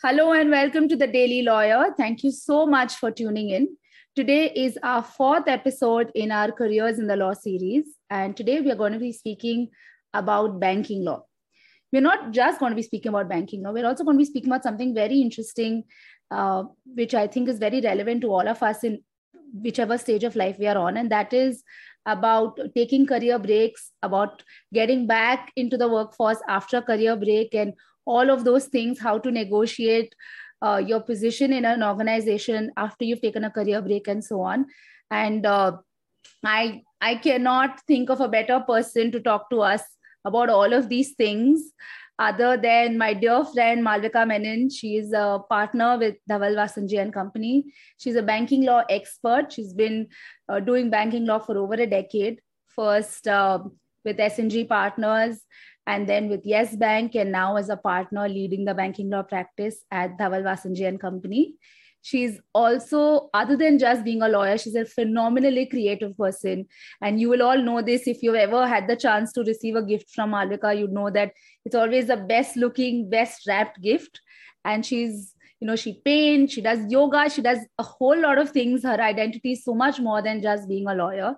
Hello and welcome to the Daily Lawyer. Thank you so much for tuning in. Today is our fourth episode in our Careers in the Law series. And today we are going to be speaking about banking law. We're not just going to be speaking about banking law, we're also going to be speaking about something very interesting, uh, which I think is very relevant to all of us in whichever stage of life we are on. And that is about taking career breaks, about getting back into the workforce after a career break, and all of those things, how to negotiate uh, your position in an organization after you've taken a career break and so on. And uh, I, I cannot think of a better person to talk to us about all of these things other than my dear friend Malavika Menon. She is a partner with Dhaval Vussonji and Company. She's a banking law expert. She's been uh, doing banking law for over a decade. First uh, with SNG Partners and then with Yes Bank, and now as a partner leading the banking law practice at Dhaval Vussonji and Company. She's also, other than just being a lawyer, she's a phenomenally creative person. And you will all know this if you've ever had the chance to receive a gift from Malavika, you know that it's always the best looking, best wrapped gift. And she's, you know, she paints, she does yoga, she does a whole lot of things. Her identity is so much more than just being a lawyer.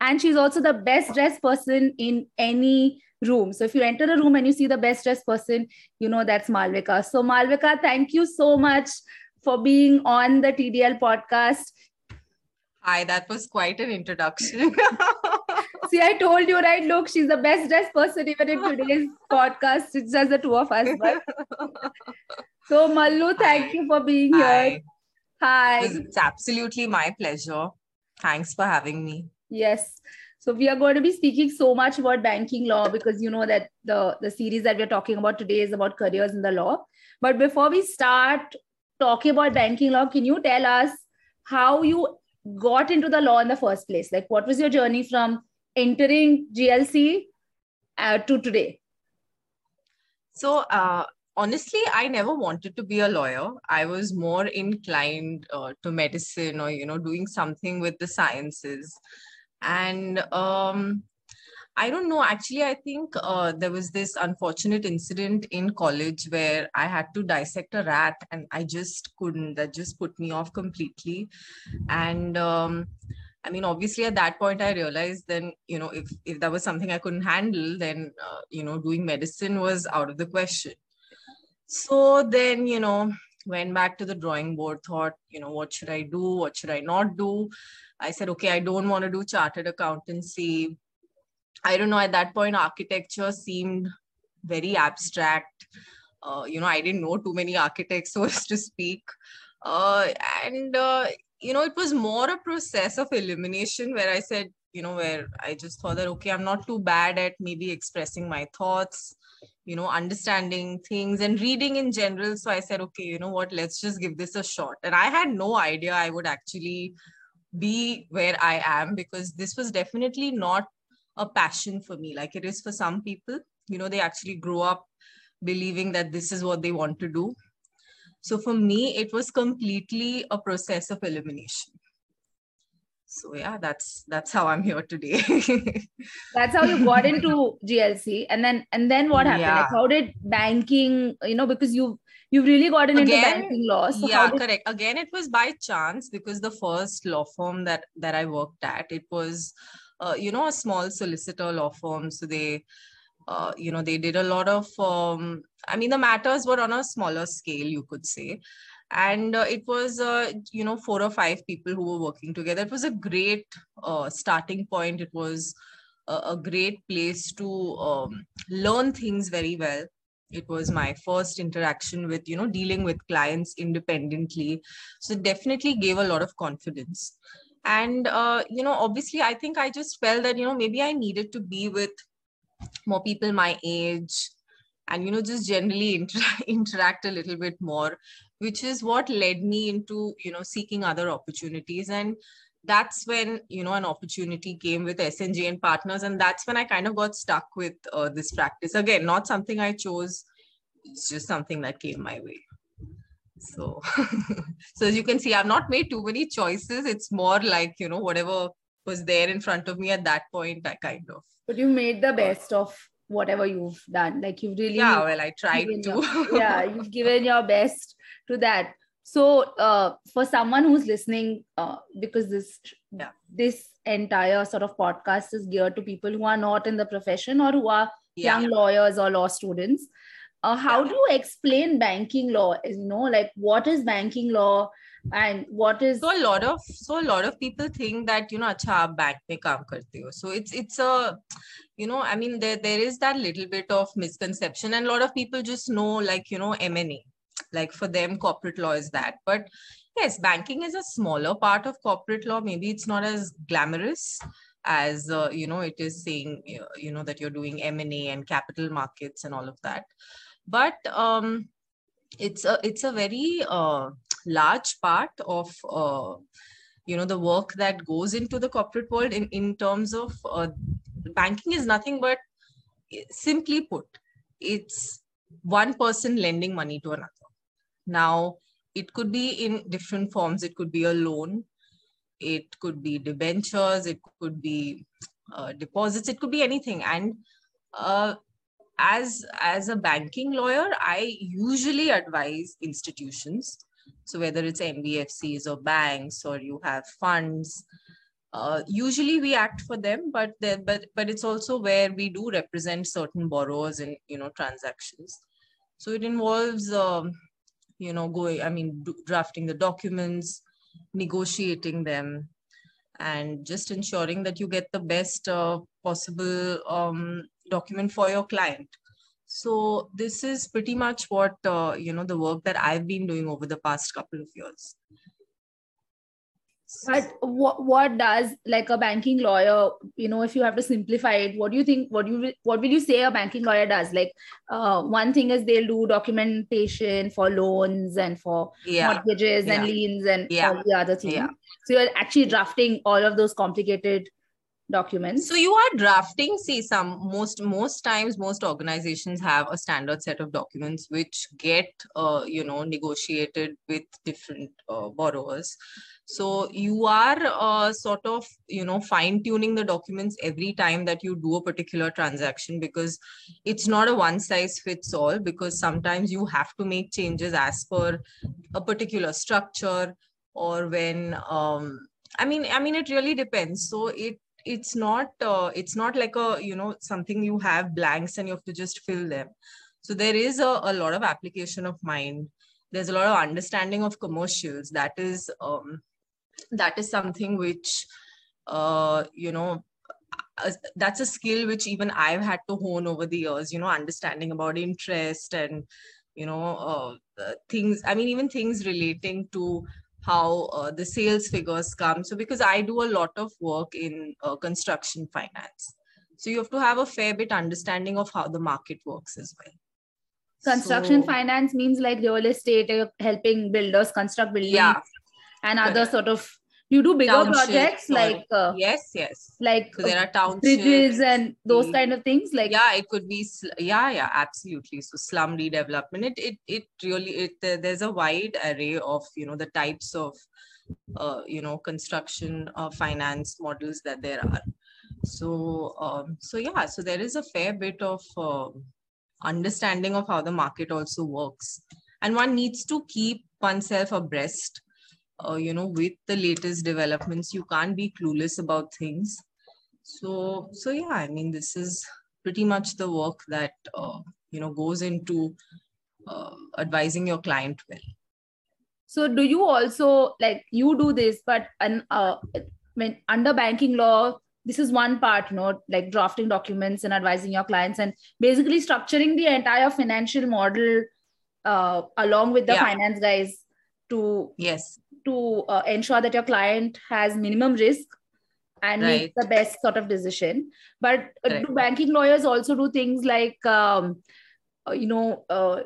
And she's also the best dressed person in any room. So if you enter a room and you see the best dressed person, you know that's Malavika. So Malavika, thank you so much for being on the TDL podcast. Hi, that was quite an introduction. See, I told you, right? Look, she's the best dressed person even in today's podcast. It's just the two of us. But... So, Mallu, thank Hi. you for being Hi. here. Hi. It's absolutely my pleasure. Thanks for having me. Yes. So we are going to be speaking so much about banking law because you know that the, the series that we're talking about today is about careers in the law. But before we start talking about banking law, can you tell us how you got into the law in the first place? Like what was your journey from entering GLC uh, to today? So uh, honestly, I never wanted to be a lawyer. I was more inclined uh, to medicine or, you know, doing something with the sciences and um, I don't know. Actually, I think uh, there was this unfortunate incident in college where I had to dissect a rat and I just couldn't. That just put me off completely. And um, I mean, obviously, at that point, I realized then, you know, if, if that was something I couldn't handle, then, uh, you know, doing medicine was out of the question. So then, you know, went back to the drawing board, thought, you know, what should I do? What should I not do? I said, okay, I don't want to do chartered accountancy. I don't know, at that point, architecture seemed very abstract. Uh, you know, I didn't know too many architects, so to speak. Uh, and, uh, you know, it was more a process of elimination where I said, you know, where I just thought that, okay, I'm not too bad at maybe expressing my thoughts, you know, understanding things and reading in general. So I said, okay, you know what, let's just give this a shot. And I had no idea I would actually be where I am because this was definitely not a passion for me like it is for some people. You know, they actually grow up believing that this is what they want to do. So for me, it was completely a process of elimination. So yeah, that's that's how I'm here today. that's how you got into GLC, and then and then what happened? Yeah. Like how did banking? You know, because you you've really gotten Again, into banking law. So yeah, did... correct. Again, it was by chance because the first law firm that that I worked at, it was, uh, you know, a small solicitor law firm. So they, uh, you know, they did a lot of. Um, I mean, the matters were on a smaller scale, you could say, and uh, it was, uh, you know, four or five people who were working together. It was a great uh, starting point. It was a, a great place to um, learn things very well it was my first interaction with you know dealing with clients independently. So definitely gave a lot of confidence. And uh, you know obviously i think i just felt that you know maybe i needed to be with more people my age and you know just generally inter- interact a little bit more which is what led me into you know seeking other opportunities. And that's when you know an opportunity came with SNG and partners, and that's when I kind of got stuck with uh, this practice. Again, not something I chose; it's just something that came my way. So, so as you can see, I've not made too many choices. It's more like you know whatever was there in front of me at that point. I kind of. But you made the best of whatever you've done. Like you've really. Yeah, well, I tried to. Your, yeah, you've given your best to that so uh, for someone who's listening uh, because this Yeah. this entire sort of podcast is geared to people who are not in the profession or who are Yeah. young lawyers or law students uh, how Yeah. do you explain banking law you know like what is banking law and what is so a lot of so a lot of people think that you know acha aap bank mein kaam karte ho so it's it's a you know i mean there there is that little bit of misconception and a lot of people just know like you know m&a like for them corporate law is that. But yes banking is a smaller part of corporate law. Maybe it's not as glamorous as uh, you know it is saying uh, you know that you're doing m&a and capital markets and all of that. But um it's a it's a very uh, large part of uh, you know the work that goes into the corporate world in in terms of uh, banking is nothing but eh, simply put it's one person lending money to another now it could be in different forms. It could be a loan. It could be debentures. It could be uh, deposits. It could be anything. And uh, as as a banking lawyer i usually advise institutions. So whether it's nbfcs or banks or you have funds uh, usually we act for them but there but but it's also where we do represent certain borrowers in you know transactions. So it involves um, you know going i mean drafting the documents negotiating them and just ensuring that you get the best uh, possible um, document for your client. So this is pretty much what uh, you know the work that i've been doing over the past couple of years but what, what does like a banking lawyer you know if you have to simplify it what do you think what do you what will you say a banking lawyer does like uh, one thing is they'll do documentation for loans and for yeah mortgages and liens and Yeah. all the other things Yeah. so you're actually drafting all of those complicated documents. So you are drafting see some most most times most organizations have a standard set of documents which get uh, you know negotiated with different uh, borrowers. So you are uh, sort of you know fine tuning the documents every time that you do a particular transaction because it's not a one size fits all because sometimes you have to make changes as per a particular structure or when um i mean i mean it really depends. So it it's not uh, it's not like a you know something you have blanks and you have to just fill them. So there is a, a lot of application of mind. There's a lot of understanding of commercials. That is um, that is something which uh, you know that's a skill which even i've had to hone over the years you know understanding about interest and you know uh, things i mean even things relating to how uh, the sales figures come. So because i do a lot of work in uh, construction finance. So you have to have a fair bit understanding of how the market works as well. Construction So- finance means like real estate uh, helping builders construct buildings yeah and other sort of you do bigger Townships projects or- like uh, yes yes. like so there are townships. bridges and those kind of things like yeah it could be sl- yeah yeah absolutely. So slum redevelopment it it, it really it there- there's a wide array of you know the types of uh, you know construction uh, finance models that there are. So um, so yeah so there is a fair bit of uh, understanding of how the market also works. And one needs to keep oneself abreast uh, you know with the latest developments you can't be clueless about things. So so yeah i mean this is pretty much the work that uh, you know goes into uh, advising your client well. So do you also like you do this but an uh, when under banking law this is one part you know like drafting documents and advising your clients and basically structuring the entire financial model uh, along with the Yeah. finance guys to yes to uh, ensure that your client has minimum risk and makes Right. the best sort of decision. But uh, do banking lawyers also do things like um, uh, you know uh,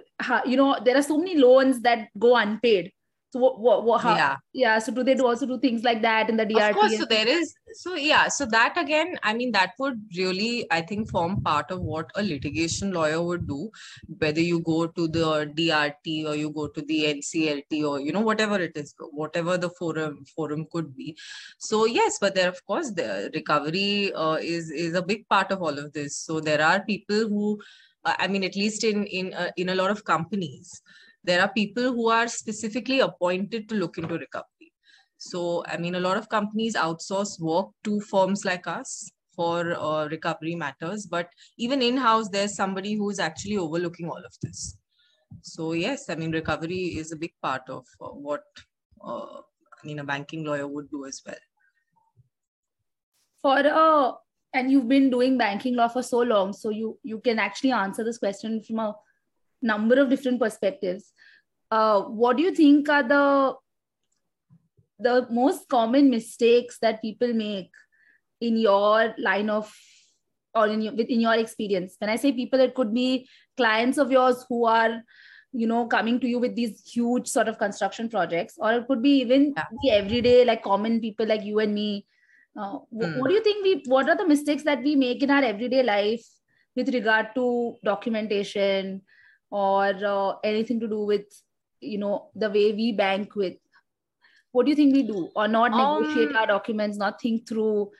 you know there are so many loans that go unpaid so what, what, what how, yeah. yeah so do they do also do things like that in the DRT of course so there is so yeah so that again i mean that would really i think form part of what a litigation lawyer would do whether you go to the drt or you go to the nclt or you know whatever it is whatever the forum forum could be. So yes but there of course the recovery uh, is is a big part of all of this. So there are people who uh, i mean at least in in uh, in a lot of companies there are people who are specifically appointed to look into recovery. So i mean a lot of companies outsource work to firms like us for uh, recovery matters but even in house there's somebody who's actually overlooking all of this. So yes i mean recovery is a big part of uh, what uh, i mean a banking lawyer would do as well. For a and you've been doing banking law for so long so you you can actually answer this question from a number of different perspectives uh, what do you think are the the most common mistakes that people make in your line of or in your within your experience when i say people it could be clients of yours who are you know coming to you with these huge sort of construction projects or it could be even yeah. the everyday like common people like you and me uh, mm. what do you think we what are the mistakes that we make in our everyday life with regard to documentation or uh, anything to do with you know the way we bank with. What do you think we do? Or not um, negotiate our documents not think through.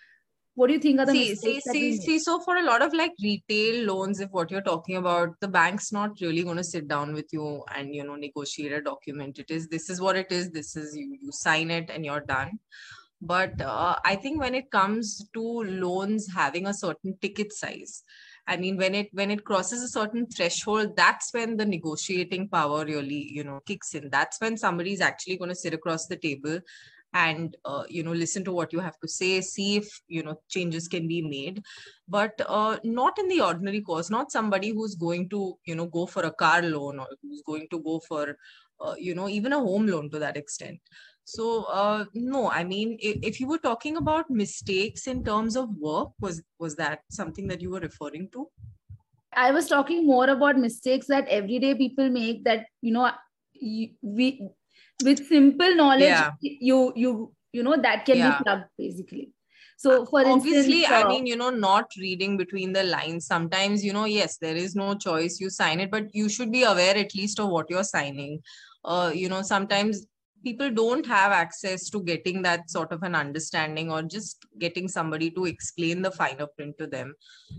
What do you think are the see see see, see so for a lot of like retail loans if what you're talking about the bank's not really going to sit down with you and you know negotiate a document. It is this is what it is this is you you sign it and you're done. But uh, i think when it comes to loans having a certain ticket size i mean when it when it crosses a certain threshold that's when the negotiating power really you know kicks in. That's when somebody is actually going to sit across the table and uh, you know listen to what you have to say see if you know changes can be made. But uh, not in the ordinary course not somebody who's going to you know go for a car loan or who's going to go for uh, you know even a home loan to that extent. So uh, no i mean if, if you were talking about mistakes in terms of work was was that something that you were referring to? I was talking more about mistakes that everyday people make that you know we with simple knowledge yeah. you you you know that can yeah. be plugged basically so for obviously instance, uh, i mean you know not reading between the lines sometimes you know yes there is no choice you sign it but you should be aware at least of what you're signing uh, you know sometimes people don't have access to getting that sort of an understanding or just getting somebody to explain the finer print to them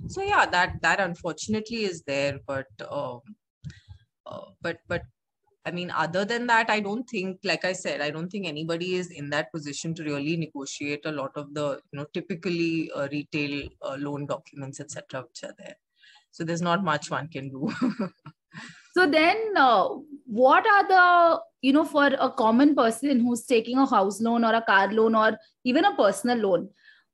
so yeah that that unfortunately is there but uh, uh, but but I mean, other than that, I don't think, like I said, I don't think anybody is in that position to really negotiate a lot of the, you know, typically uh, retail uh, loan documents, etc., which are there. So there's not much one can do. so then, uh, what are the, you know, for a common person who's taking a house loan or a car loan or even a personal loan?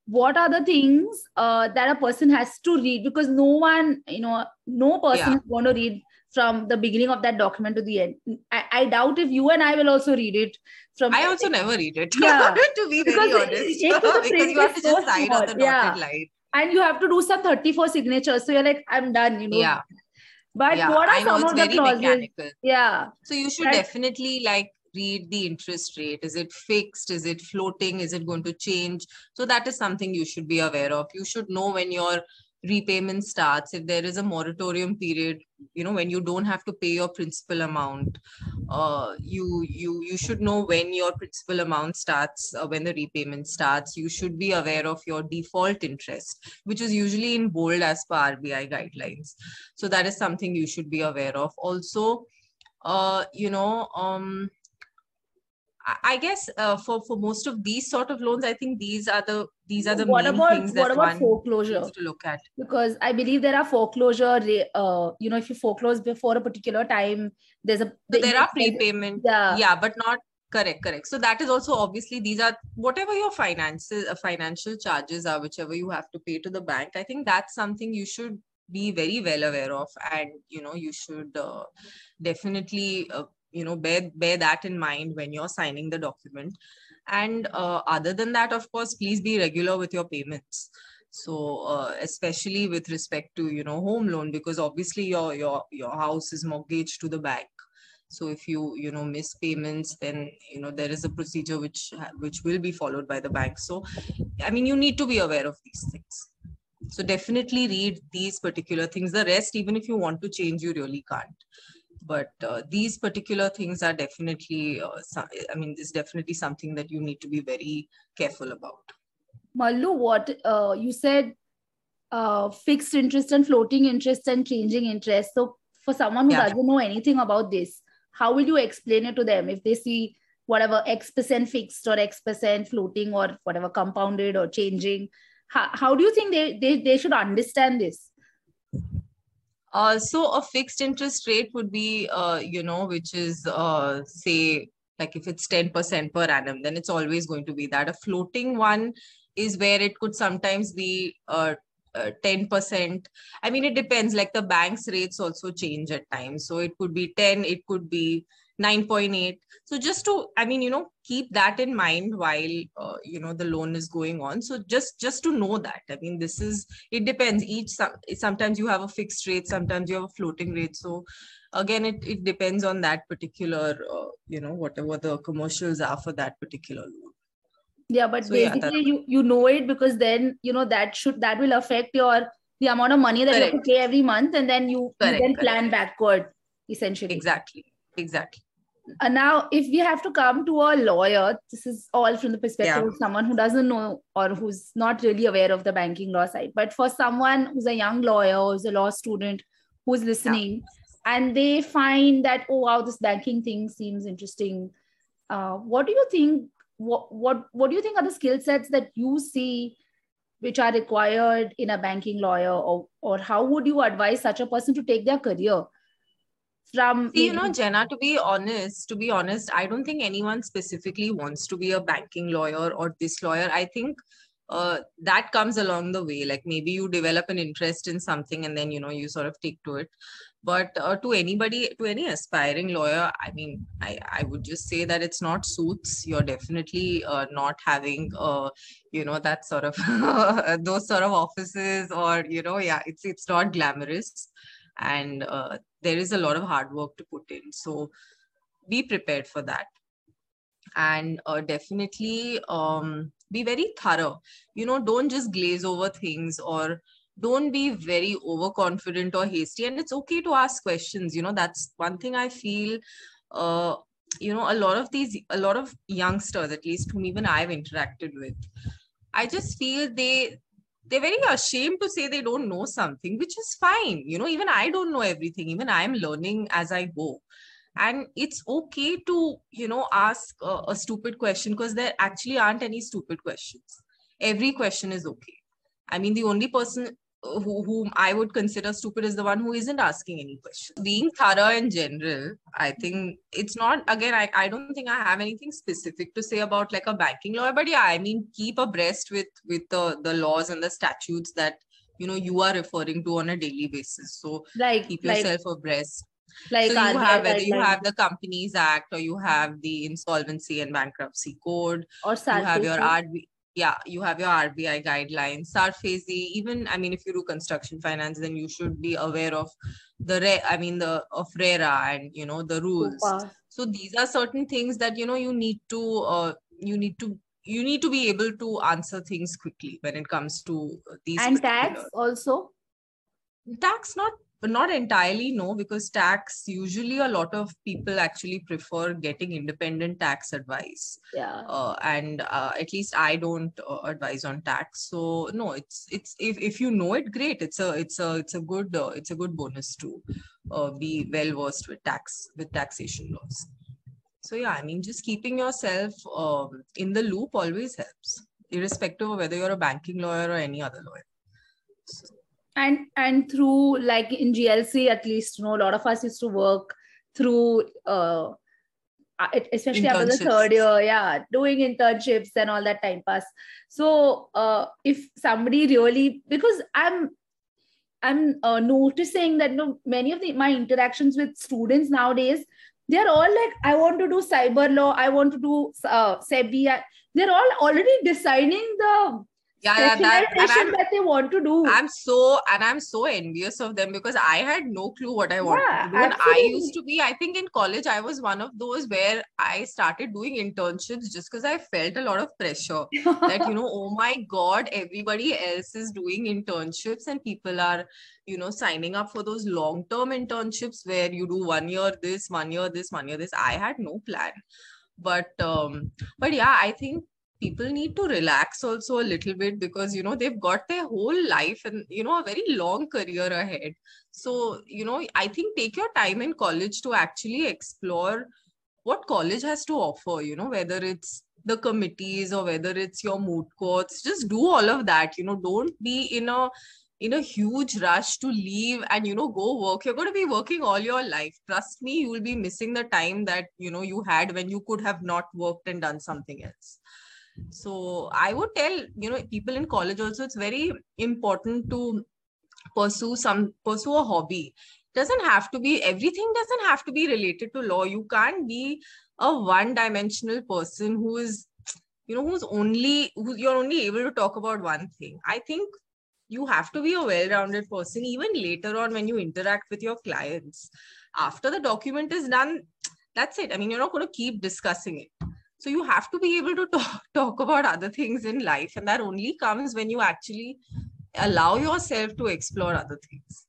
What are the things uh, that a person has to read? Because no one, you know, no person yeah. is going to read from the beginning of that document to the end. I, I, doubt if you and I will also read it. From I also never read it. Yeah, to be very honest, because you have to just sign on the dotted yeah. line, and you have to do some thirty-four signatures. So you're like, I'm done. You know. Yeah. But yeah, what are I know, some of the clauses? Mechanical. Yeah. So you should definitely like read the interest rate. Is it fixed? Is it floating? Is it going to change? So that is something you should be aware of. You should know when your repayment starts if there is a moratorium period you know when you don't have to pay your principal amount uh, you you you should know when your principal amount starts uh, when the repayment starts. You should be aware of your default interest which is usually in bold as per rbi guidelines. So that is something you should be aware of. Also uh, you know um, I guess uh, for for most of these sort of loans, I think these are the these are the what main about, things that what about foreclosure to look at. Because I believe there are foreclosure. Uh, you know, if you foreclose before a particular time, there's a the there are prepayment. Yeah, yeah, but not correct correct so that is also obviously these are whatever your finances uh, financial charges are whichever you have to pay to the bank i think that's something you should be very well aware of and you know you should uh, definitely uh, you know bear bear that in mind when you're signing the document. And uh, other than that of course please be regular with your payments. So uh, especially with respect to you know home loan because obviously your your your house is mortgaged to the bank. So if you you know miss payments then you know there is a procedure which which will be followed by the bank. So i mean you need to be aware of these things. So definitely read these particular things. The rest even if you want to change you really can't but uh, these particular things are definitely uh, i mean it's definitely something that you need to be very careful about. Mallu what uh, you said uh, fixed interest and floating interest and changing interest. So for someone who yeah. doesn't know anything about this how will you explain it to them? If they see whatever x percent fixed or x percent floating or whatever compounded or changing how, how do you think they, they they should understand this uh, so a fixed interest rate would be uh, you know which is uh, say like if it's 10% per annum then it's always going to be that. A floating one is where it could sometimes be uh, uh, 10% i mean it depends. Like the bank's rates also change at times. So it could be 10 it could be 9.8 so just to i mean you know keep that in mind while uh, you know the loan is going on. So just just to know that. I mean this is it depends. Each sometimes you have a fixed rate sometimes you have a floating rate. So again it, it depends on that particular uh, you know whatever the commercials are for that particular loan. Yeah but so, basically yeah, you you know it because then you know that should that will affect your the amount of money that correct. you have to pay every month and then you, correct, you then correct. plan backward essentially. Exactly exactly uh, now if we have to come to a lawyer this is all from the perspective yeah. of someone who doesn't know or who's not really aware of the banking law side but for someone who's a young lawyer who's a law student who's listening yeah. and they find that oh wow this banking thing seems interesting uh, what do you think what, what what do you think are the skill sets that you see which are required in a banking lawyer or or how would you advise such a person to take their career from See, you know jenna to be honest to be honest i don't think anyone specifically wants to be a banking lawyer or this lawyer. I think uh, that comes along the way. Like maybe you develop an interest in something and then you know you sort of take to it. But uh, to anybody to any aspiring lawyer i mean i i would just say that it's not suits. You're definitely uh, not having uh you know that sort of those sort of offices or you know yeah it's it's not glamorous. And uh, there is a lot of hard work to put in. So be prepared for that. And uh, definitely um, be very thorough. You know don't just glaze over things or don't be very overconfident or hasty. And it's okay to ask questions. You know that's one thing i feel uh, you know a lot of these a lot of youngsters at least whom even i've interacted with i just feel they they're very ashamed to say they don't know something which is fine. You know even i don't know everything. Even i'm learning as i go. And it's okay to you know ask a, a stupid question because there actually aren't any stupid questions. Every question is okay. I mean the only person who, whom I would consider stupid is the one who isn't asking any questions. Being thorough in general, I think it's not, again, I, I don't think I have anything specific to say about like a banking lawyer, but yeah, I mean, keep abreast with, with the, the laws and the statutes that, you know, you are referring to on a daily basis. So like, keep yourself like, abreast. Like so you have whether you have the Companies Act or you have the Insolvency and Bankruptcy Code, or you have your RB, yeah, you have your RBI guidelines, SARFAESI, even, I mean, if you do construction finance, then you should be aware of the, re- I mean, the, of RERA and, you know, the rules. So these are certain things that, you know, you need to, uh, you need to, you need to be able to answer things quickly when it comes to these. And tax also? Tax, not but not entirely no because tax usually a lot of people actually prefer getting independent tax advice. Yeah. Uh, and uh, at least i don't uh, advise on tax. So no it's it's if, if you know it great. It's a it's a it's a good uh, it's a good bonus to uh, be well versed with tax with taxation laws. So yeah i mean just keeping yourself um, in the loop always helps irrespective of whether you're a banking lawyer or any other lawyer. So and and through like in glc at least you know a lot of us used to work through uh especially after the third year. Yeah doing internships and all that time pass. So uh if somebody really because i'm i'm uh, noticing that you know, many of the my interactions with students nowadays they're all like i want to do cyber law. I want to do uh, sebi. They're all already deciding the yeah, yeah that, that they want to do. I'm so and I'm so envious of them because I had no clue what I wanted yeah, to do. And I used to be, I think in college, I was one of those where I started doing internships just because I felt a lot of pressure that, you know, oh my God, everybody else is doing internships and people are, you know, signing up for those long-term internships where you do one year this, one year this, one year this. I had no plan. But um, but yeah, I think people need to relax also a little bit because you know they've got their whole life and you know a very long career ahead. So you know i think take your time in college to actually explore what college has to offer you know whether it's the committees or whether it's your moot courts just do all of that you know don't be in a in a huge rush to leave and you know go work. You're going to be working all your life. Trust me you will be missing the time that you know you had when you could have not worked and done something else so i would tell you know people in college also it's very important to pursue some pursue a hobby. Doesn't have to be everything doesn't have to be related to law. You can't be a one dimensional person who is you know who's only who you're only able to talk about one thing. I think you have to be a well-rounded person even later on when you interact with your clients. After the document is done that's it. I mean you're not going to keep discussing it so you have to be able to talk, talk about other things in life and that only comes when you actually allow yourself to explore other things.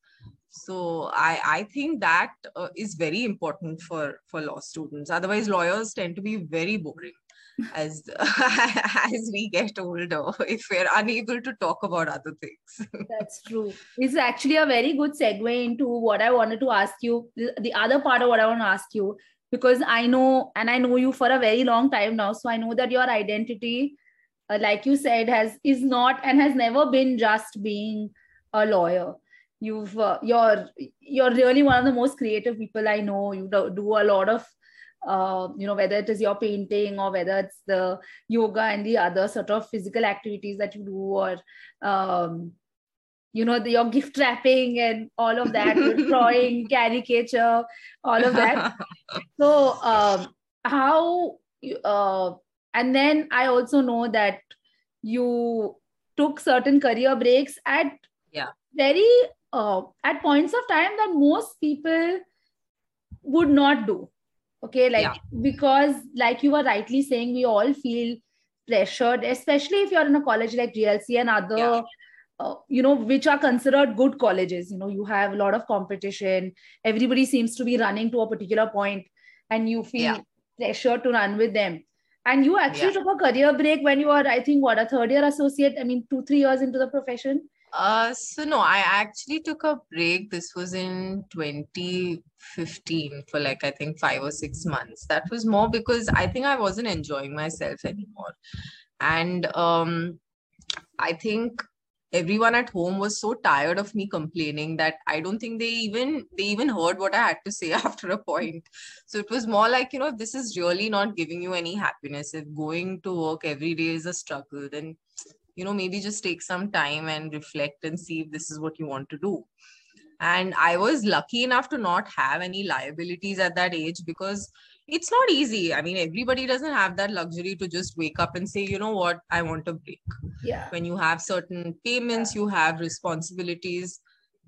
So i i think that uh, is very important for for law students. Otherwise lawyers tend to be very boring as as we get older if we're unable to talk about other things. That's true. It's actually a very good segue into what i wanted to ask you the other part of what i want to ask you because i know and i know you for a very long time now so i know that your identity uh, like you said has is not and has never been just being a lawyer. You've uh, you're you're really one of the most creative people i know. You do, do a lot of uh, you know whether it is your painting or whether it's the yoga and the other sort of physical activities that you do or um, you know the, your gift wrapping and all of that drawing caricature all of that so um, how uh, and then i also know that you took certain career breaks at yeah very uh, at points of time that most people would not do okay like yeah. because like you were rightly saying we all feel pressured especially if you're in a college like glc and other yeah. Uh, you know which are considered good colleges. You know you have a lot of competition. Everybody seems to be running to a particular point and you feel yeah. pressured to run with them. And you actually took a career break when you were i think what a third year associate? I mean two three years into the profession? Uh, so no, I actually took a break. This was in 2015 for like I think five or six months. That was more because I think I wasn't enjoying myself anymore, and um, I think everyone at home was so tired of me complaining that I don't think they even they even heard what I had to say after a point. So it was more like you know if this is really not giving you any happiness, if going to work every day is a struggle, then you know maybe just take some time and reflect and see if this is what you want to do and i was lucky enough to not have any liabilities at that age because it's not easy. I mean everybody doesn't have that luxury to just wake up and say you know what? I want a break. Yeah. When you have certain payments you have responsibilities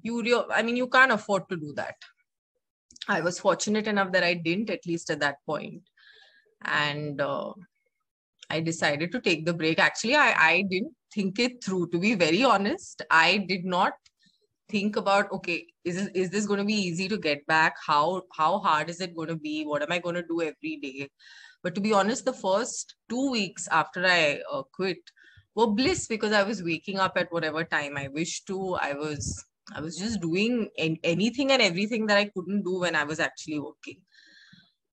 you re- i mean you can't afford to do that. I was fortunate enough that i didn't at least at that point. And uh, I decided to take the break. Actually, I, I didn't think it through, to be very honest. I did not think about okay is this, is this going to be easy to get back? How how hard is it going to be? What am i going to do every day? But to be honest the first two weeks after i uh, quit were bliss because i was waking up at whatever time i wished to. I was i was just doing anything and everything that i couldn't do when i was actually working.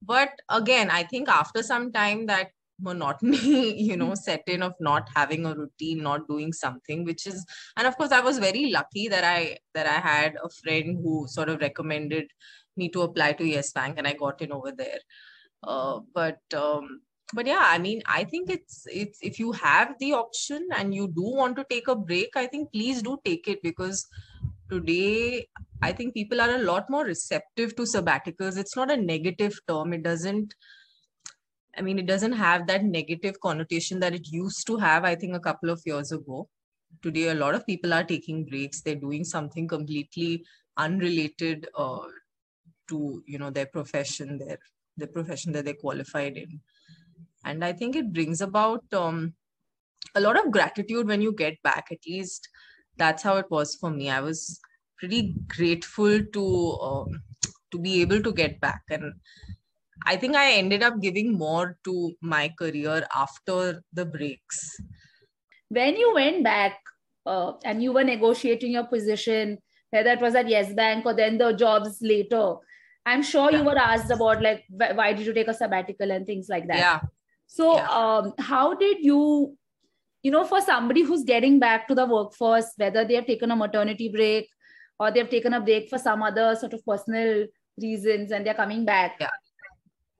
But again i think after some time that monotony you know set in of not having a routine not doing something which is and of course i was very lucky that i that i had a friend who sort of recommended me to apply to yes bank and i got in over there. Uh, but um, but yeah i mean i think it's it's if you have the option and you do want to take a break i think please do take it because today i think people are a lot more receptive to sabbaticals. It's not a negative term. It doesn't I mean, it doesn't have that negative connotation that it used to have, I think, a couple of years ago. Today, a lot of people are taking breaks. They're doing something completely unrelated uh, to, you know, their profession, their the profession that they're qualified in. And I think it brings about um, a lot of gratitude when you get back. At least that's how it was for me. I was pretty grateful to um, to be able to get back and I think I ended up giving more to my career after the breaks. When you went back uh, and you were negotiating your position, whether it was at Yes Bank or then the jobs later, I'm sure yeah. you were asked about like why did you take a sabbatical and things like that. Yeah. So, yeah. Um, how did you, you know, for somebody who's getting back to the workforce, whether they have taken a maternity break or they've taken a break for some other sort of personal reasons and they're coming back. Yeah.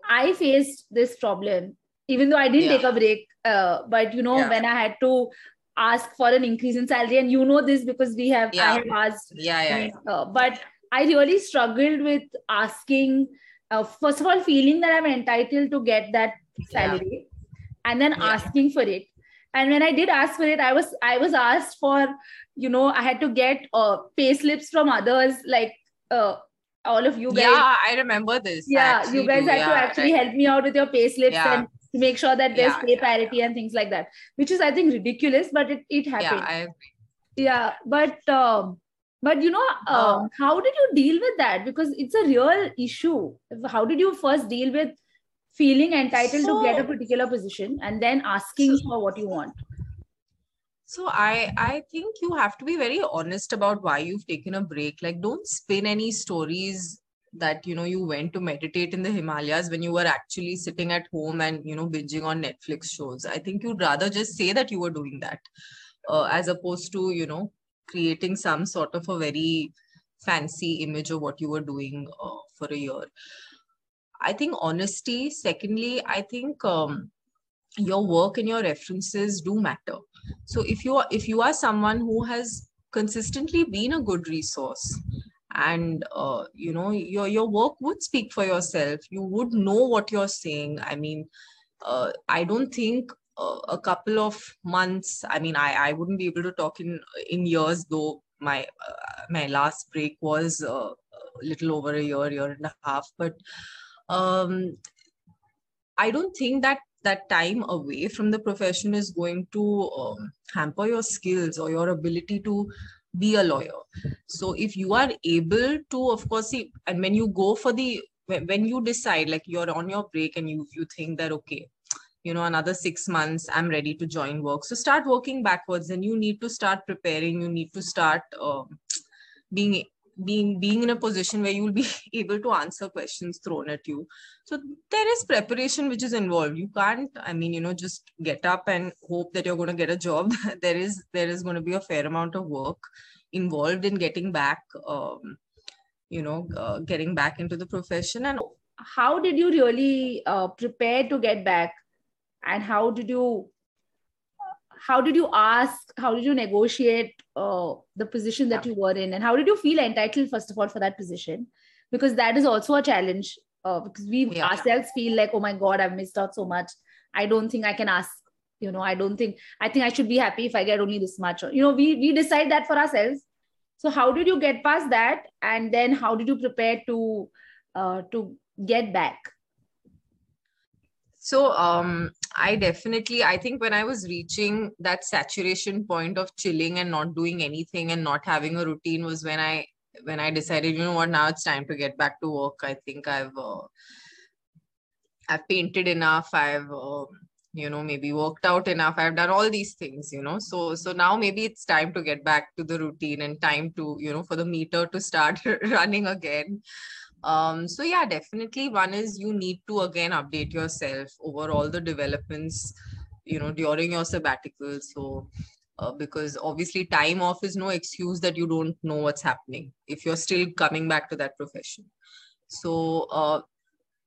I faced this problem, even though I didn't yeah. take a break. Uh, but you know, yeah. when I had to ask for an increase in salary, and you know this because we have yeah. I have asked. Yeah, yeah. yeah. Uh, but I really struggled with asking. Uh, first of all, feeling that I'm entitled to get that salary, and then asking for it. And when I did ask for it, I was I was asked for, you know, I had to get uh, pay slips from others like uh, all of you guys. Yeah, I remember this. Yeah, you guys do. had yeah, to actually right. help me out with your pay slips yeah. and to make sure that there's yeah, pay parity and things like that, which is I think ridiculous, but it it happened. Yeah, I agree. Yeah, but um, but you know, um, how did you deal with that? Because it's a real issue. How did you first deal with feeling entitled so, to get a particular position and then asking so, for what you want? So i i think you have to be very honest about why you've taken a break. Like don't spin any stories that you know you went to meditate in the himalayas when you were actually sitting at home and you know binging on netflix shows. I think you'd rather just say that you were doing that uh, as opposed to you know creating some sort of a very fancy image of what you were doing uh, for a year. I think honesty secondly i think um, your work and your references do matter so if you are if you are someone who has consistently been a good resource and uh, you know your your work would speak for yourself you would know what you're saying. I mean uh, i don't think uh, a couple of months i mean i i wouldn't be able to talk in in years though my uh, my last break was uh, a little over a year year and a half. But um i don't think that that time away from the profession is going to um, hamper your skills or your ability to be a lawyer. So if you are able to of course see and when you go for the when you decide like you're on your break and you you think that okay you know another 6 months i'm ready to join work. So start working backwards and you need to start preparing. You need to start um, being being being in a position where you will be able to answer questions thrown at you. So there is preparation which is involved. You can't i mean you know just get up and hope that you're going to get a job. There is there is going to be a fair amount of work involved in getting back um, you know uh, getting back into the profession. And how did you really uh, prepare to get back? And how did you how did you ask how did you negotiate uh, the position that you were in? And how did you feel entitled first of all for that position? Because that is also a challenge uh, because we yeah. ourselves feel like oh my god i've missed out so much. I don't think i can ask you know i don't think i think i should be happy if i get only this much. You know we we decide that for ourselves. So how did you get past that? And then how did you prepare to uh, to get back so um, I definitely, I think when I was reaching that saturation point of chilling and not doing anything and not having a routine was when I when I decided, you know what, now it's time to get back to work. I think I've uh, I've painted enough. I've uh, you know maybe worked out enough. I've done all these things. You know, so so now maybe it's time to get back to the routine and time to you know for the meter to start running again um so yeah definitely one is you need to again update yourself over all the developments you know during your sabbatical. So uh, because obviously time off is no excuse that you don't know what's happening if you're still coming back to that profession. So uh,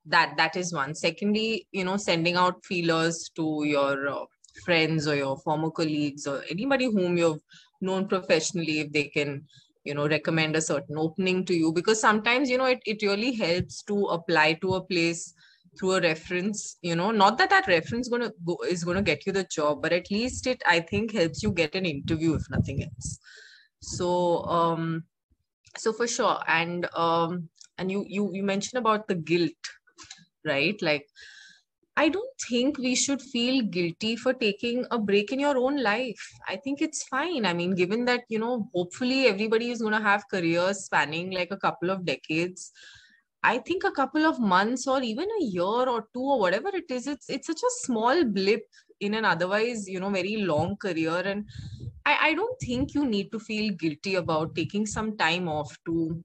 that that is one. Secondly you know sending out feelers to your uh, friends or your former colleagues or anybody whom you've known professionally if they can you know recommend a certain opening to you? Because sometimes you know it, it really helps to apply to a place through a reference you know not that that reference to go is to get you the job but at least it i think helps you get an interview if nothing else. So um so for sure and um and you you you mentioned about the guilt right? Like I don't think we should feel guilty for taking a break in your own life. I think it's fine. I mean, given that, you know, hopefully everybody is going to have careers spanning like a couple of decades. I think a couple of months or even a year or two or whatever it is, it's it's such a small blip in an otherwise, you know, very long career. And I, I don't think you need to feel guilty about taking some time off to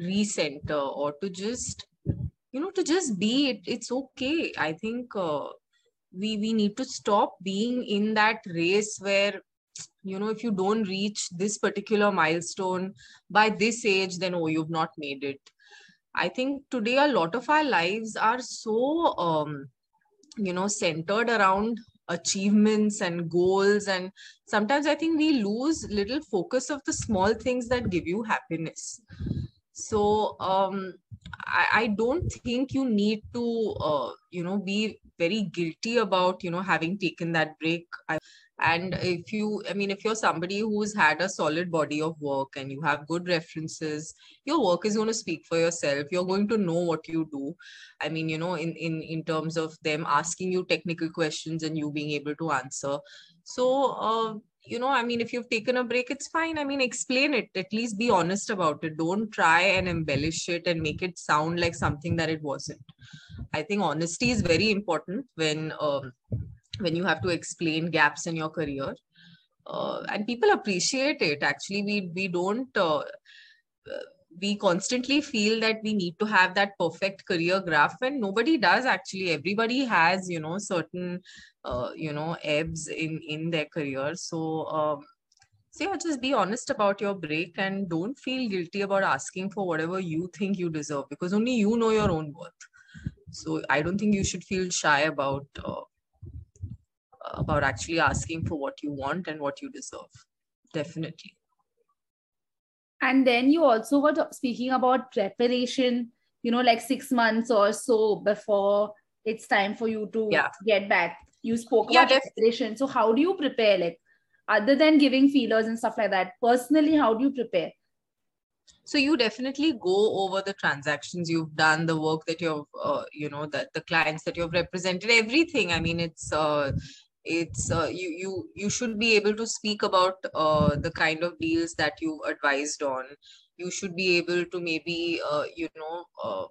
recenter or to just, you know, to just be it. It's okay. I think uh, we we need to stop being in that race where you know if you don't reach this particular milestone by this age then oh you've not made it I think today a lot of our lives are so, um, you know, centered around achievements and goals. And sometimes I think we lose little focus of the small things that give you happiness. So um, I, I don't think you need to, uh, you know, be very guilty about, you know, having taken that break. I, and if you i mean if you're somebody who's had a solid body of work and you have good references your work is going to speak for yourself. You're going to know what you do. I mean you know in in in terms of them asking you technical questions and you being able to answer. So uh, you know i mean if you've taken a break it's fine. I mean explain it. At least be honest about it. Don't try and embellish it and make it sound like something that it wasn't. I think honesty is very important when um, when you have to explain gaps in your career. Uh, and people appreciate it. Actually we we don't uh, uh, we constantly feel that we need to have that perfect career graph and nobody does actually. Everybody has you know certain uh, you know ebbs in in their career so um, so yeah just be honest about your break and don't feel guilty about asking for whatever you think you deserve because only you know your own worth so i don't think you should feel shy about uh, about actually asking for what you want and what you deserve. Definitely. And then you also were speaking about preparation, you know, like six months or so before it's time for you to yeah. get back. You spoke about yeah, preparation. So, how do you prepare? Like, other than giving feelers and stuff like that, personally, how do you prepare? so you definitely go over the transactions you've done the work that you've uh, you know that the clients that you've represented everything i mean it's uh, it's uh, you you you should be able to speak about uh, the kind of deals that you've advised on you should be able to maybe uh, you know uh,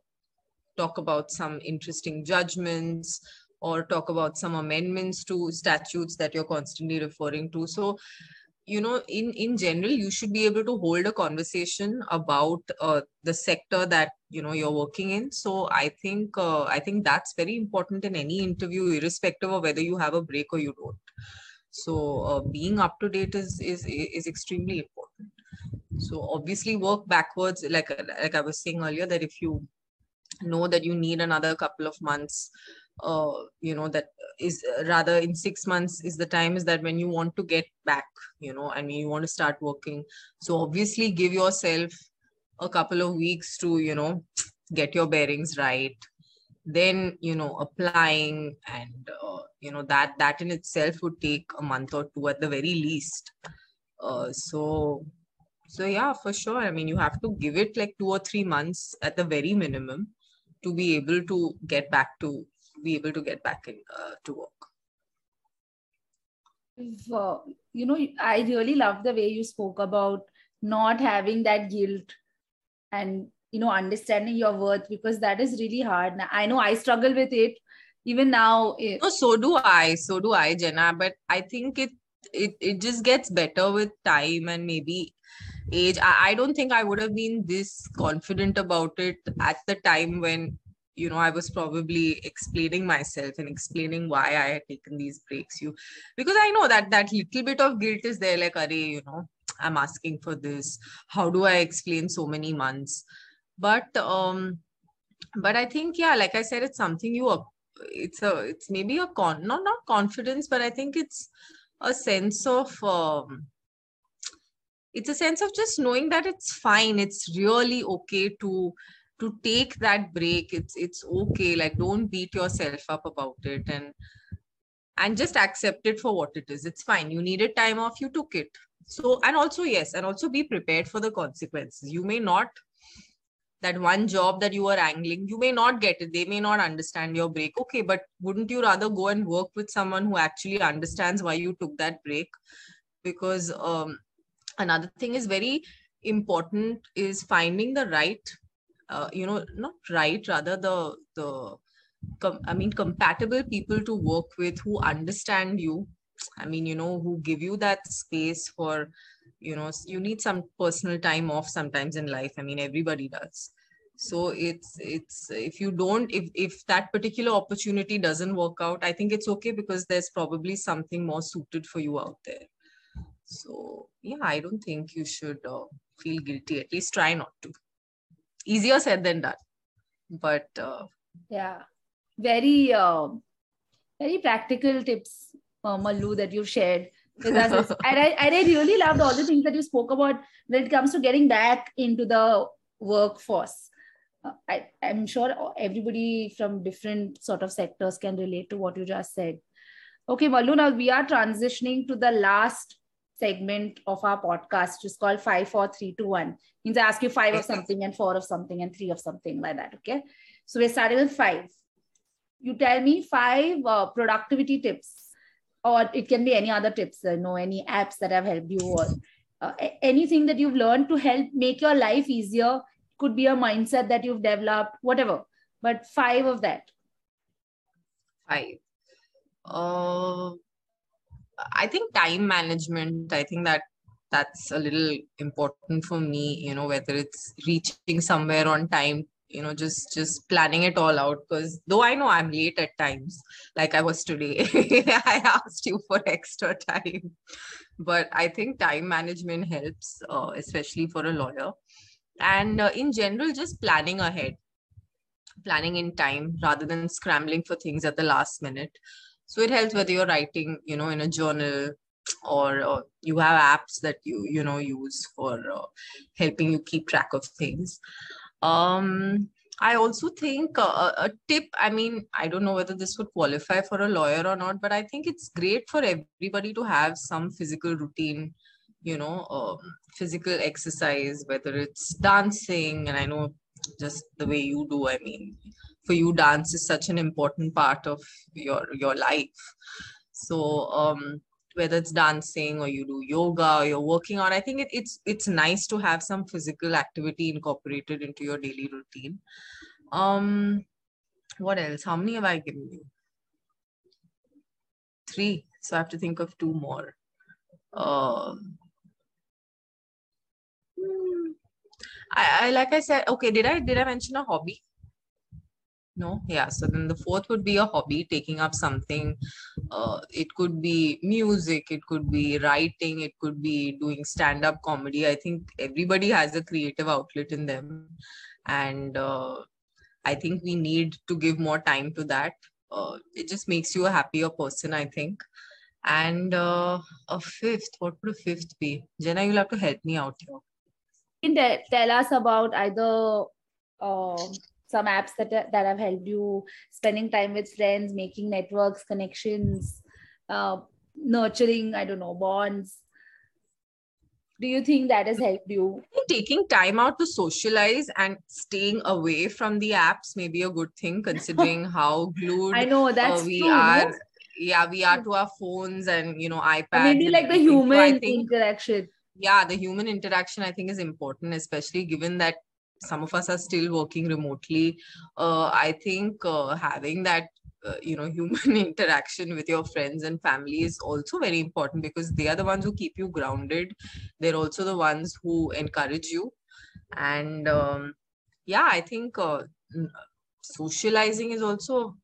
talk about some interesting judgments or talk about some amendments to statutes that you're constantly referring to. So you know in in general you should be able to hold a conversation about uh, the sector that you know you're working in. So i think uh, i think that's very important in any interview irrespective of whether you have a break or you don't. So uh, being up to date is is is extremely important. So obviously work backwards like like i was saying earlier that if you know that you need another couple of months uh, you know that is uh, rather in six months is the time is that when you want to get back you know mean you want to start working. So obviously give yourself a couple of weeks to you know get your bearings right. Then you know applying and uh, you know that that in itself would take a month or two at the very least. Uh, so so yeah for sure. I mean you have to give it like two or three months at the very minimum to be able to get back to be able to get back in uh, to work. You know i really love the way you spoke about not having that guilt and you know understanding your worth because that is really hard. I know i struggle with it. Even now it... oh, so do i. So do i jenna. But i think it it, it just gets better with time and maybe age. I, I don't think i would have been this confident about it at the time when you know i was probably explaining myself and explaining why i had taken these breaks you because i know that that little bit of guilt is there like are you know i'm asking for this. How do i explain so many months? But um but i think yeah like i said it's something you it's a it's maybe a con not not confidence but i think it's a sense of um it's a sense of just knowing that it's fine it's really okay to to take that break it's it's okay. Like don't beat yourself up about it and and just accept it for what it is. It's fine. You needed time off you took it. So and also yes and also be prepared for the consequences. You may not that one job that you are angling you may not get it. They may not understand your break. Okay but wouldn't you rather go and work with someone who actually understands why you took that break? Because um, another thing is very important is finding the right uh, you know not right rather the the com- i mean compatible people to work with who understand you. I mean you know who give you that space for you know you need some personal time off sometimes in life. I mean everybody does. So it's it's if you don't if if that particular opportunity doesn't work out i think it's okay because there's probably something more suited for you out there. So yeah i don't think you should uh, feel guilty. At least try not to easier said than done. But uh, yeah. Very uh, very practical tips uh, mallu that you've shared and I, and I really loved all the things that you spoke about when it comes to getting back into the workforce. Uh, I, i'm sure everybody from different sort of sectors can relate to what you just said. Okay Malu now we are transitioning to the last segment of our podcast, which is called five, four, three, two, one. Means I ask you five of something and four of something and three of something like that. Okay. So we're starting with five. You tell me five uh, productivity tips, or it can be any other tips, you know, any apps that have helped you, or uh, anything that you've learned to help make your life easier. Could be a mindset that you've developed, whatever. But five of that. Five. Uh, I think time management, I think that that's a little important for me, you know, whether it's reaching somewhere on time, you know, just just planning it all out. Because though I know I'm late at times, like I was today, I asked you for extra time. But I think time management helps, uh, especially for a lawyer. And uh, in general, just planning ahead, planning in time rather than scrambling for things at the last minute so it helps whether you're writing you know in a journal or, or you have apps that you you know use for uh, helping you keep track of things. Um I also think uh, a tip, I mean, I don't know whether this would qualify for a lawyer or not, but I think it's great for everybody to have some physical routine, you know, um, physical exercise, whether it's dancing, and I know just the way you do, I mean, for you dance is such an important part of your your life. So um whether it's dancing or you do yoga or you're working out i think it, it's it's nice to have some physical activity incorporated into your daily routine. Um what else? How many have i given you? Three. So i have to think of two more. Um hmm, I, I like i said okay did i did i mention a hobby no? Yeah so then the fourth would be a hobby taking up something uh, it could be music it could be writing it could be doing stand up comedy. I think everybody has a creative outlet in them. And uh, i think we need to give more time to that. Uh, it just makes you a happier person i think. And uh, a fifth what would a fifth be? Jenna you'll have to help me out here. Can tell us about either uh, some apps that that have helped you spending time with friends making networks connections uh, nurturing i don't know bonds. Do you think that has helped you? Taking time out to socialize and staying away from the apps may be a good thing considering how glued i know that's uh, we true, are. No? yeah we are to our phones and you know ipads maybe like the human so think, interaction. Yeah the human interaction i think is important especially given that some of us are still working remotely uh, i think uh, having that uh, you know human interaction with your friends and family is also very important because they are the ones who keep you grounded. They're also the ones who encourage you. And um, yeah i think uh, socializing is also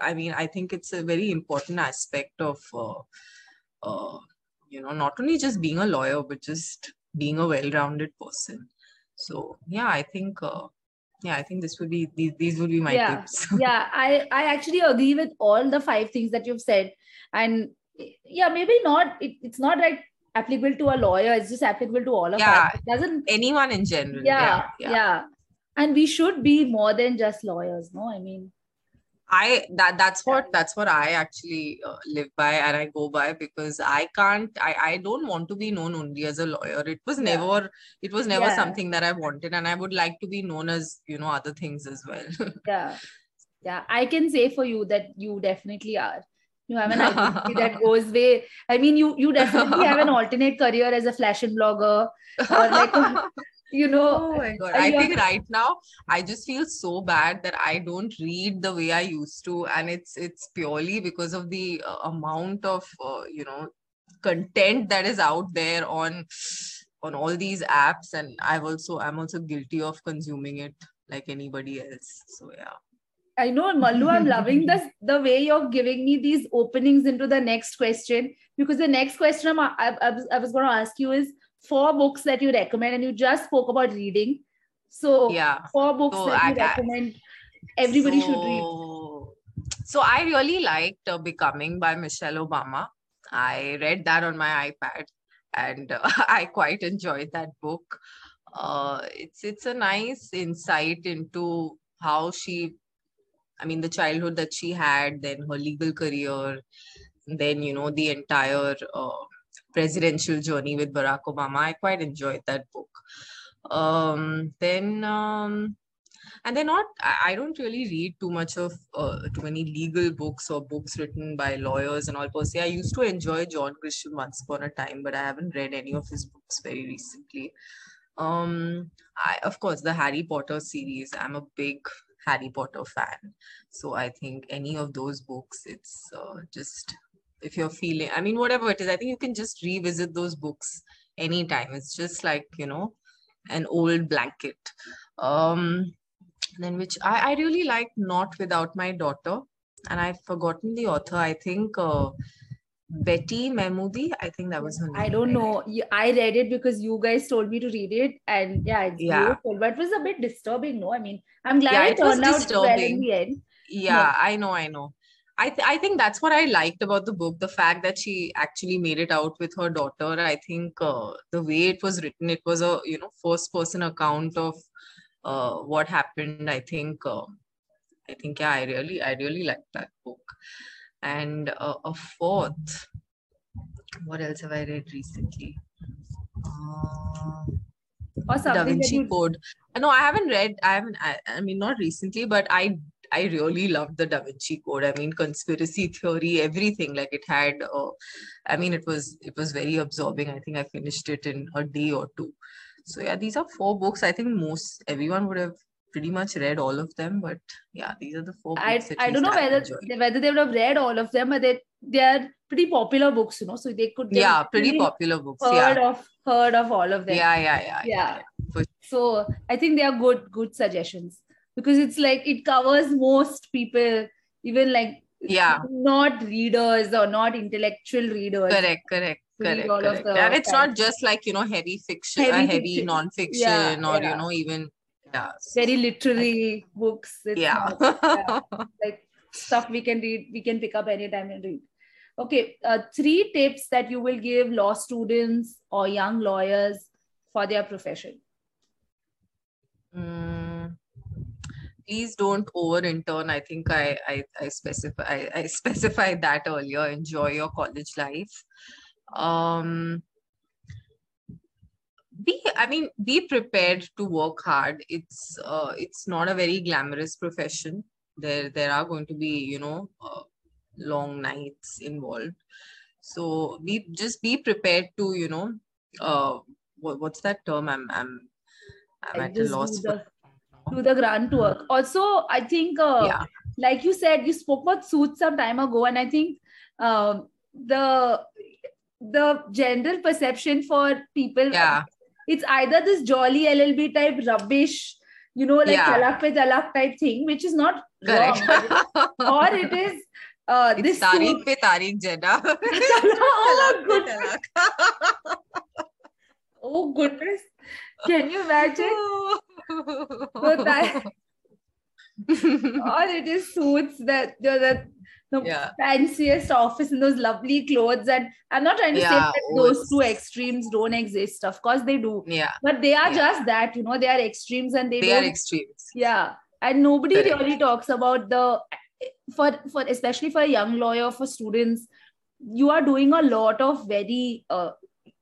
i mean i think it's a very important aspect of uh, uh, you know not only just being a lawyer but just being a well-rounded person so yeah i think uh, yeah i think this would be these, these would be my yeah. tips. Yeah i i actually agree with all the five things that you've said. And yeah maybe not it, it's not like applicable to a lawyer it's just applicable to all of yeah, us. It doesn't anyone in general. Yeah, yeah. yeah. And we should be more than just lawyers no? I mean I that that's what that's what I actually uh, live by and I go by because I can't I I don't want to be known only as a lawyer. It was yeah. never it was never yeah. something that I wanted and I would like to be known as you know other things as well. yeah, yeah. I can say for you that you definitely are. You have an identity that goes way. I mean, you you definitely have an alternate career as a fashion blogger or like you know oh my god. I think right now i just feel so bad that i don't read the way i used to and it's it's purely because of the uh, amount of uh, you know content that is out there on on all these apps and i've also i'm also guilty of consuming it like anybody else. So yeah. I know, Mallu, I'm loving this the way you're giving me these openings into the next question because the next question I'm, I, I was going to ask you is four books that you recommend, and you just spoke about reading. So, yeah, four books so that I, you recommend everybody so, should read. So, I really liked uh, Becoming by Michelle Obama. I read that on my iPad, and uh, I quite enjoyed that book. Uh, it's it's a nice insight into how she, I mean, the childhood that she had, then her legal career, then you know the entire uh, presidential journey with Barack Obama. I quite enjoyed that book. Um, then, um, and they're not, I, don't really read too much of uh, too many legal books or books written by lawyers and all per se. I used to enjoy John Grisham once upon a time, but I haven't read any of his books very recently. Um, I, of course, the Harry Potter series, I'm a big Harry Potter fan. So I think any of those books, it's uh, just if you're feeling i mean whatever it is i think you can just revisit those books anytime it's just like you know an old blanket um then which i, I really like not without my daughter and i've forgotten the author i think uh, Betty Mahmoody, I think that was her name. I don't know. I read it because you guys told me to read it, and yeah, it's yeah. beautiful. But it was a bit disturbing. No, I mean, I'm glad yeah, it, it turned out disturbing. well in the end. Yeah, no. I know, I know. I, th- I think that's what I liked about the book the fact that she actually made it out with her daughter. I think uh, the way it was written, it was a you know first person account of uh, what happened. I think uh, I think yeah, I really I really liked that book. And uh, a fourth, what else have I read recently? Uh, or something Da Vinci you... Code. No, I haven't read. I haven't. I, I mean, not recently, but I I really loved the Da Vinci Code. I mean, conspiracy theory, everything. Like it had, uh, I mean, it was it was very absorbing. I think I finished it in a day or two. So yeah, these are four books. I think most everyone would have pretty much read all of them. But yeah, these are the four. I I don't know whether they, whether they would have read all of them, but they they are pretty popular books, you know. So they could. Yeah, pretty popular books. Heard yeah. of heard of all of them. Yeah, yeah, yeah, yeah. yeah. So I think they are good good suggestions because it's like it covers most people even like yeah not readers or not intellectual readers correct correct correct, correct. and it's not just like you know heavy fiction heavy, uh, heavy fiction. non-fiction yeah, or yeah. you know even yeah very literary books it's yeah. Not, yeah like stuff we can read we can pick up anytime and read okay uh, three tips that you will give law students or young lawyers for their profession please don't over intern. I think I I, I specify I, I specified that earlier. Enjoy your college life. Um, be I mean be prepared to work hard. It's uh, it's not a very glamorous profession. There there are going to be you know uh, long nights involved. So be just be prepared to you know uh what, what's that term I'm I'm I'm at a loss for do the grunt work. Also, I think, uh, yeah. like you said, you spoke about suits some time ago, and I think uh, the the general perception for people, yeah. it's either this jolly LLB type rubbish, you know, like yeah. talak pe talak type thing, which is not Correct. wrong, or it is uh, it's this Tariq pe Tariq Jannah. oh, goodness. oh goodness. Can you imagine? so that or it is suits that the, the yeah. fanciest office in those lovely clothes. And I'm not trying to yeah, say that those two extremes don't exist. Of course they do. Yeah. But they are yeah. just that, you know, they are extremes and they, they are extremes. Yeah. And nobody Correct. really talks about the for for especially for a young lawyer, for students, you are doing a lot of very uh,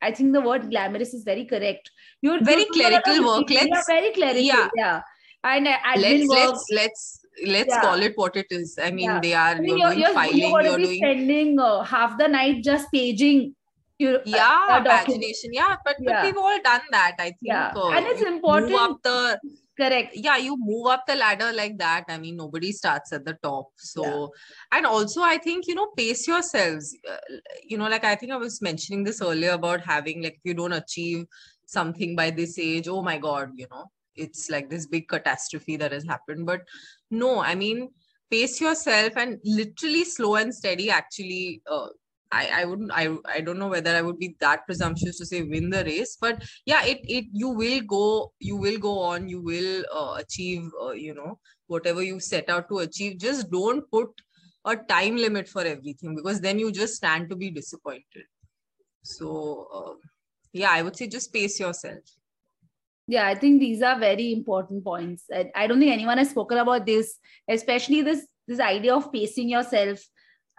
I think the word glamorous is very correct. You're very clerical work. Let's yeah, very clerical. Yeah, yeah. And uh, let's work, let's let's let's yeah. call it what it is. I mean, yeah. they are I mean, you're, you're, doing filing. You're, you're doing spending uh, half the night just paging you yeah document. imagination yeah but, but we've all done that i think Yeah. uh, And it's important- move up the correct. Yeah you move up the ladder like that. I mean nobody starts at the top. So and also i think you know pace yourselves. Uh, you know like i think i was mentioning this earlier about having like if you don't achieve something by this age oh my god you know it's like this big catastrophe that has happened. But no i mean pace yourself and literally slow and steady actually uh, I, I wouldn't I, I don't know whether I would be that presumptuous to say win the race but yeah it it you will go you will go on you will uh, achieve uh, you know whatever you set out to achieve. Just don't put a time limit for everything because then you just stand to be disappointed. So uh, yeah i would say just pace yourself. Yeah i think these are very important points. I, I don't think anyone has spoken about this especially this this idea of pacing yourself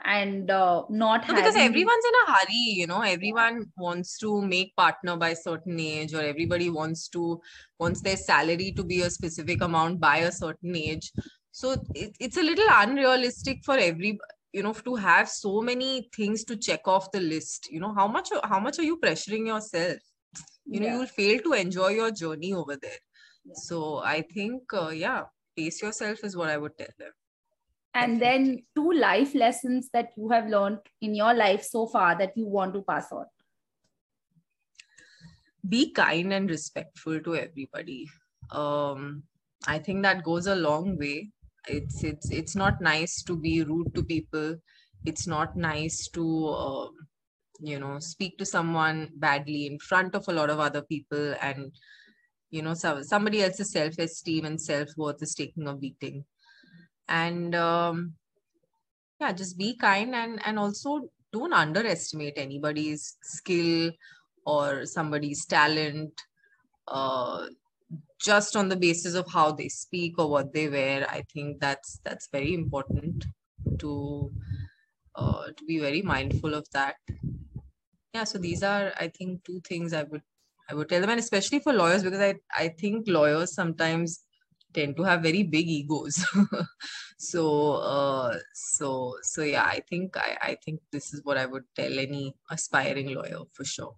and uh, not No, because everyone's in a hurry, you know, everyone wants to make partner by certain age, or everybody wants to wants their salary to be a specific amount by a certain age. So it, it's a little unrealistic for every you know to have so many things to check off the list. You know, how much how much are you pressuring yourself? You know, Yeah. you will fail to enjoy your journey over there. Yeah. So I think, uh, yeah, pace yourself is what I would tell them. And then two life lessons that you have learned in your life so far that you want to pass on. Be kind and respectful to everybody. Um i think that goes a long way. It's it's it's not nice to be rude to people. It's not nice to um, you know speak to someone badly in front of a lot of other people. And you know so, somebody else's self-esteem and self-worth is taking a beating and um yeah just be kind and and also don't underestimate anybody's skill or somebody's talent uh, just on the basis of how they speak or what they wear. I think that's that's very important to uh, to be very mindful of that. Yeah so these are i think two things i would i would tell them. And especially for lawyers because i i think lawyers sometimes tend to have very big egos so uh so so yeah i think i i think this is what i would tell any aspiring lawyer for sure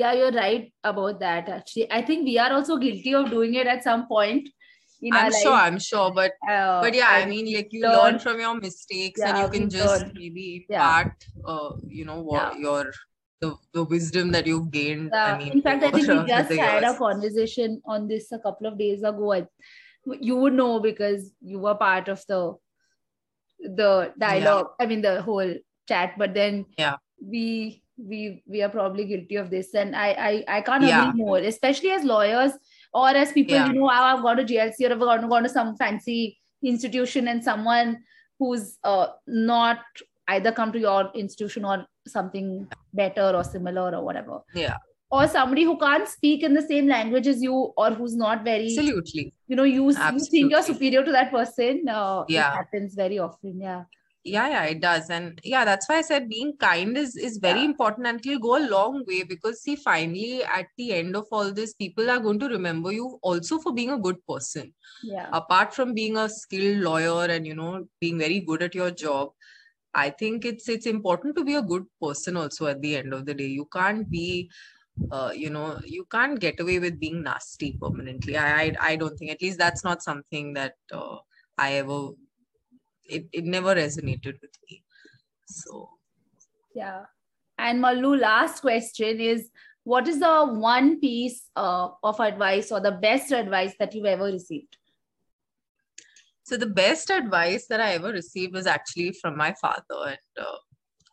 yeah you're right about that actually i think we are also guilty of doing it at some point in i'm sure life. i'm sure but Uh, but yeah i mean like you learn- learn from your mistakes and you can just learn. maybe Yeah. uh you know what Yeah. your the, the wisdom that you've gained Yeah, i mean in fact, I think we just had a conversation on this a couple of days ago. I, you would know because you were part of the the dialogue. I mean, the whole chat. But then, Yeah. we we we are probably guilty of this, and I I I can't Yeah. agree more. Especially as lawyers or as people, Yeah. you know, "Oh, I've gone to GLC or I've gone, gone to some fancy institution, and someone who's uh not either come to your institution or something better or similar or whatever. Yeah. Or somebody who can't speak in the same language as you or who's not very absolutely. you know you, you think you're superior to that person uh, Yeah. it happens very often yeah. Yeah yeah it does. And yeah that's why i said being kind is is very Yeah. important and it'll go a long way because see finally at the end of all this people are going to remember you also for being a good person. Yeah. Apart from being a skilled lawyer and you know being very good at your job i think it's it's important to be a good person also at the end of the day. You can't be uh, you know you can't get away with being nasty permanently. I i, I don't think at least that's not something that uh, i ever it, it never resonated with me. So. Yeah. And mallu last question is what is the one piece uh, of advice or the best advice that you've ever received So the best advice that I ever received was actually from my father, and uh,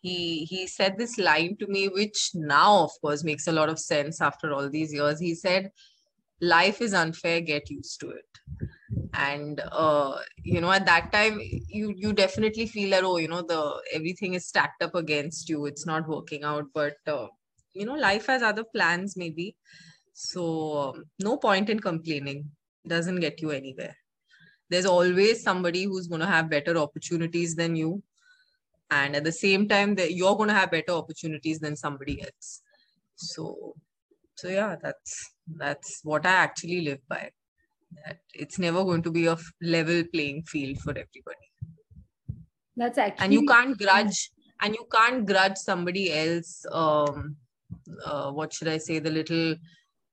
he he said this line to me, which now, of course, makes a lot of sense after all these years. He said, "Life is unfair. Get used to it." And uh, you know, at that time, you you definitely feel that oh, you know, the everything is stacked up against you. It's not working out, but uh, you know, life has other plans, maybe. So um, no point in complaining. Doesn't get you anywhere there's always somebody who's going to have better opportunities than you. And at the same time that you're going to have better opportunities than somebody else. So so yeah that's that's what i actually live by. That it's never going to be a level playing field for everybody. That's actually and you can't grudge and you can't grudge somebody else um uh, what should i say the little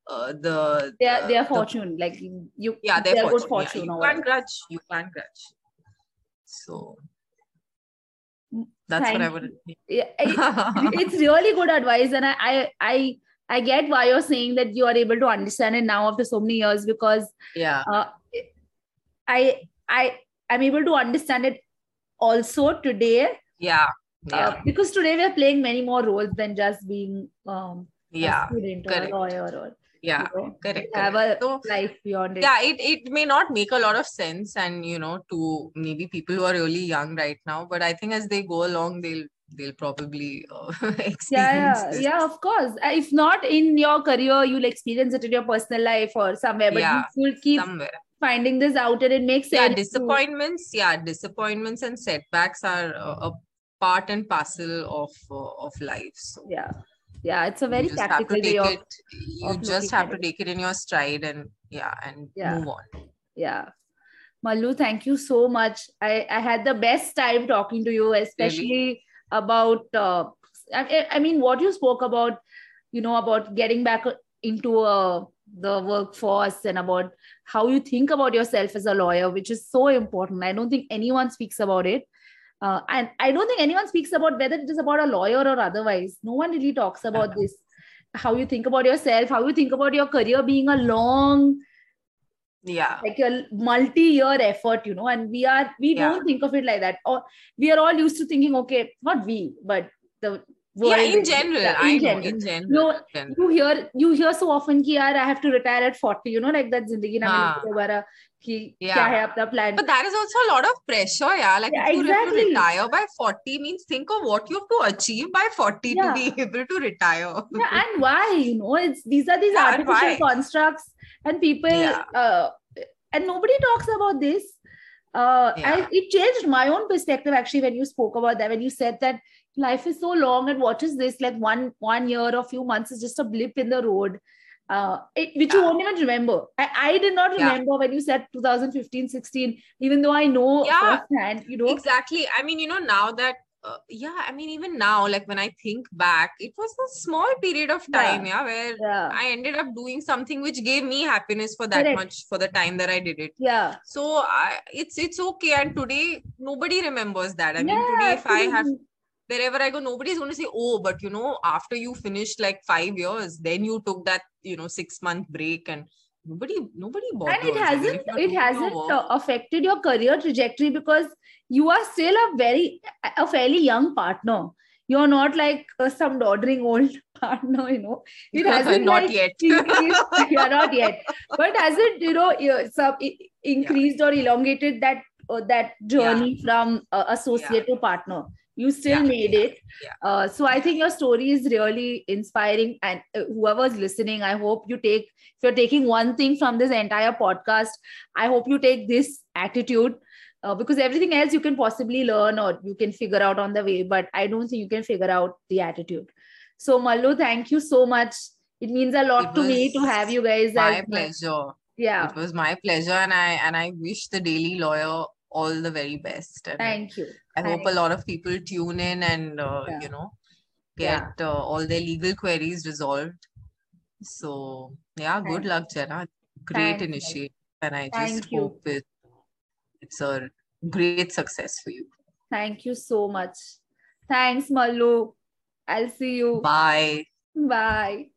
uh, the their their the- fortune like you yeah their their fortune, good fortune Yeah, you can't grudge you can't grudge. So that's what i Thank would yeah, it's really good advice and I, I i i get why you're saying that you are able to understand it now after so many years because yeah. uh, i i i'm able to understand it also today. Yeah uh, yeah. because today we are playing many more roles than just being um yeah a student or a lawyer or yeah you know, correct, have correct. a So- life beyond it. yeah it, it may not make a lot of sense and you know to maybe people who are really young right now but i think as they go along they'll they'll probably uh, experience yeah this. yeah of course. Uh, if not in your career you'll experience it in your personal life or somewhere but Yeah, you will keep somewhere. finding this out and it makes yeah sense to- disappointments yeah disappointments and setbacks are a, a part and parcel of uh, of life so. Yeah yeah it's a very tactical way of it you of just have to take it in your stride and yeah and Yeah. move on yeah Malu, thank you so much. I, I had the best time talking to you, especially about, uh, I, I mean, what you spoke about, you know, about getting back into uh, the workforce and about how you think about yourself as a lawyer, which is so important. I don't think anyone speaks about it. Uh, and I don't think anyone speaks about whether it is about a lawyer or otherwise. No one really talks about this. How you think about yourself, how you think about your career being a long, yeah like a multi-year effort you know and we are we Yeah. don't think of it like that or we are all used to thinking okay not we but the yeah, in general, yeah, in, I general. Know, in general. No, you hear you hear so often that I have to retire at 40, you know, like that zindagi na dobara ki yeah. kya hai apna plan. But that is also a lot of pressure, yeah. Like yeah, if exactly. retire by 40 means think of what you have to achieve by 40 yeah. to be able to retire. yeah, and why, you know, it's these are these artificial constructs and people uh, and nobody talks about this. Uh, I, it changed my own perspective actually when you spoke about that, when you said that life is so long and what is this like one one year or few months is just a blip in the road uh it, which you won't even remember I, I did not Yeah. remember when you said 2015 16 even though i know Yeah. firsthand you know Exactly. I mean, you know, now that, uh, yeah, I mean, even now, like when I think back, it was a small period of time, yeah, where yeah I ended up doing something which gave me happiness for that Correct. much for the time that I did it. yeah So I, it's it's okay. And today, nobody remembers that. I mean, today, if I have. Wherever I go, nobody's going to say, "Oh, but you know, after you finished like five years, then you took that you know six month break," and nobody, nobody and it I mean, if hasn't you're it hasn't work- affected your career trajectory because you are still a very a fairly young partner. You're not like uh, some doddering old partner you know. It hasn't not like, yet. yeah not yet. But has it you know some increased or elongated that uh, that journey from uh, associate to partner you still Yeah, made it yeah. uh, so i think your story is really inspiring and uh, whoever's listening i hope you take if you're taking one thing from this entire podcast i hope you take this attitude uh, because everything else you can possibly learn or you can figure out on the way but i don't think you can figure out the attitude so mallu thank you so much it means a lot to me to have you guys My as pleasure. yeah It was my pleasure, and I and I wish the Daily Lawyer all the very best. And thank you I hope a lot of people tune in and uh, Yeah. you know Yeah. get uh, all their legal queries resolved. So yeah, good luck, Jenna. Great Thank initiative, and I just Thank hope it it's a great success for you. thank you so much thanks mallu i'll see you Bye. bye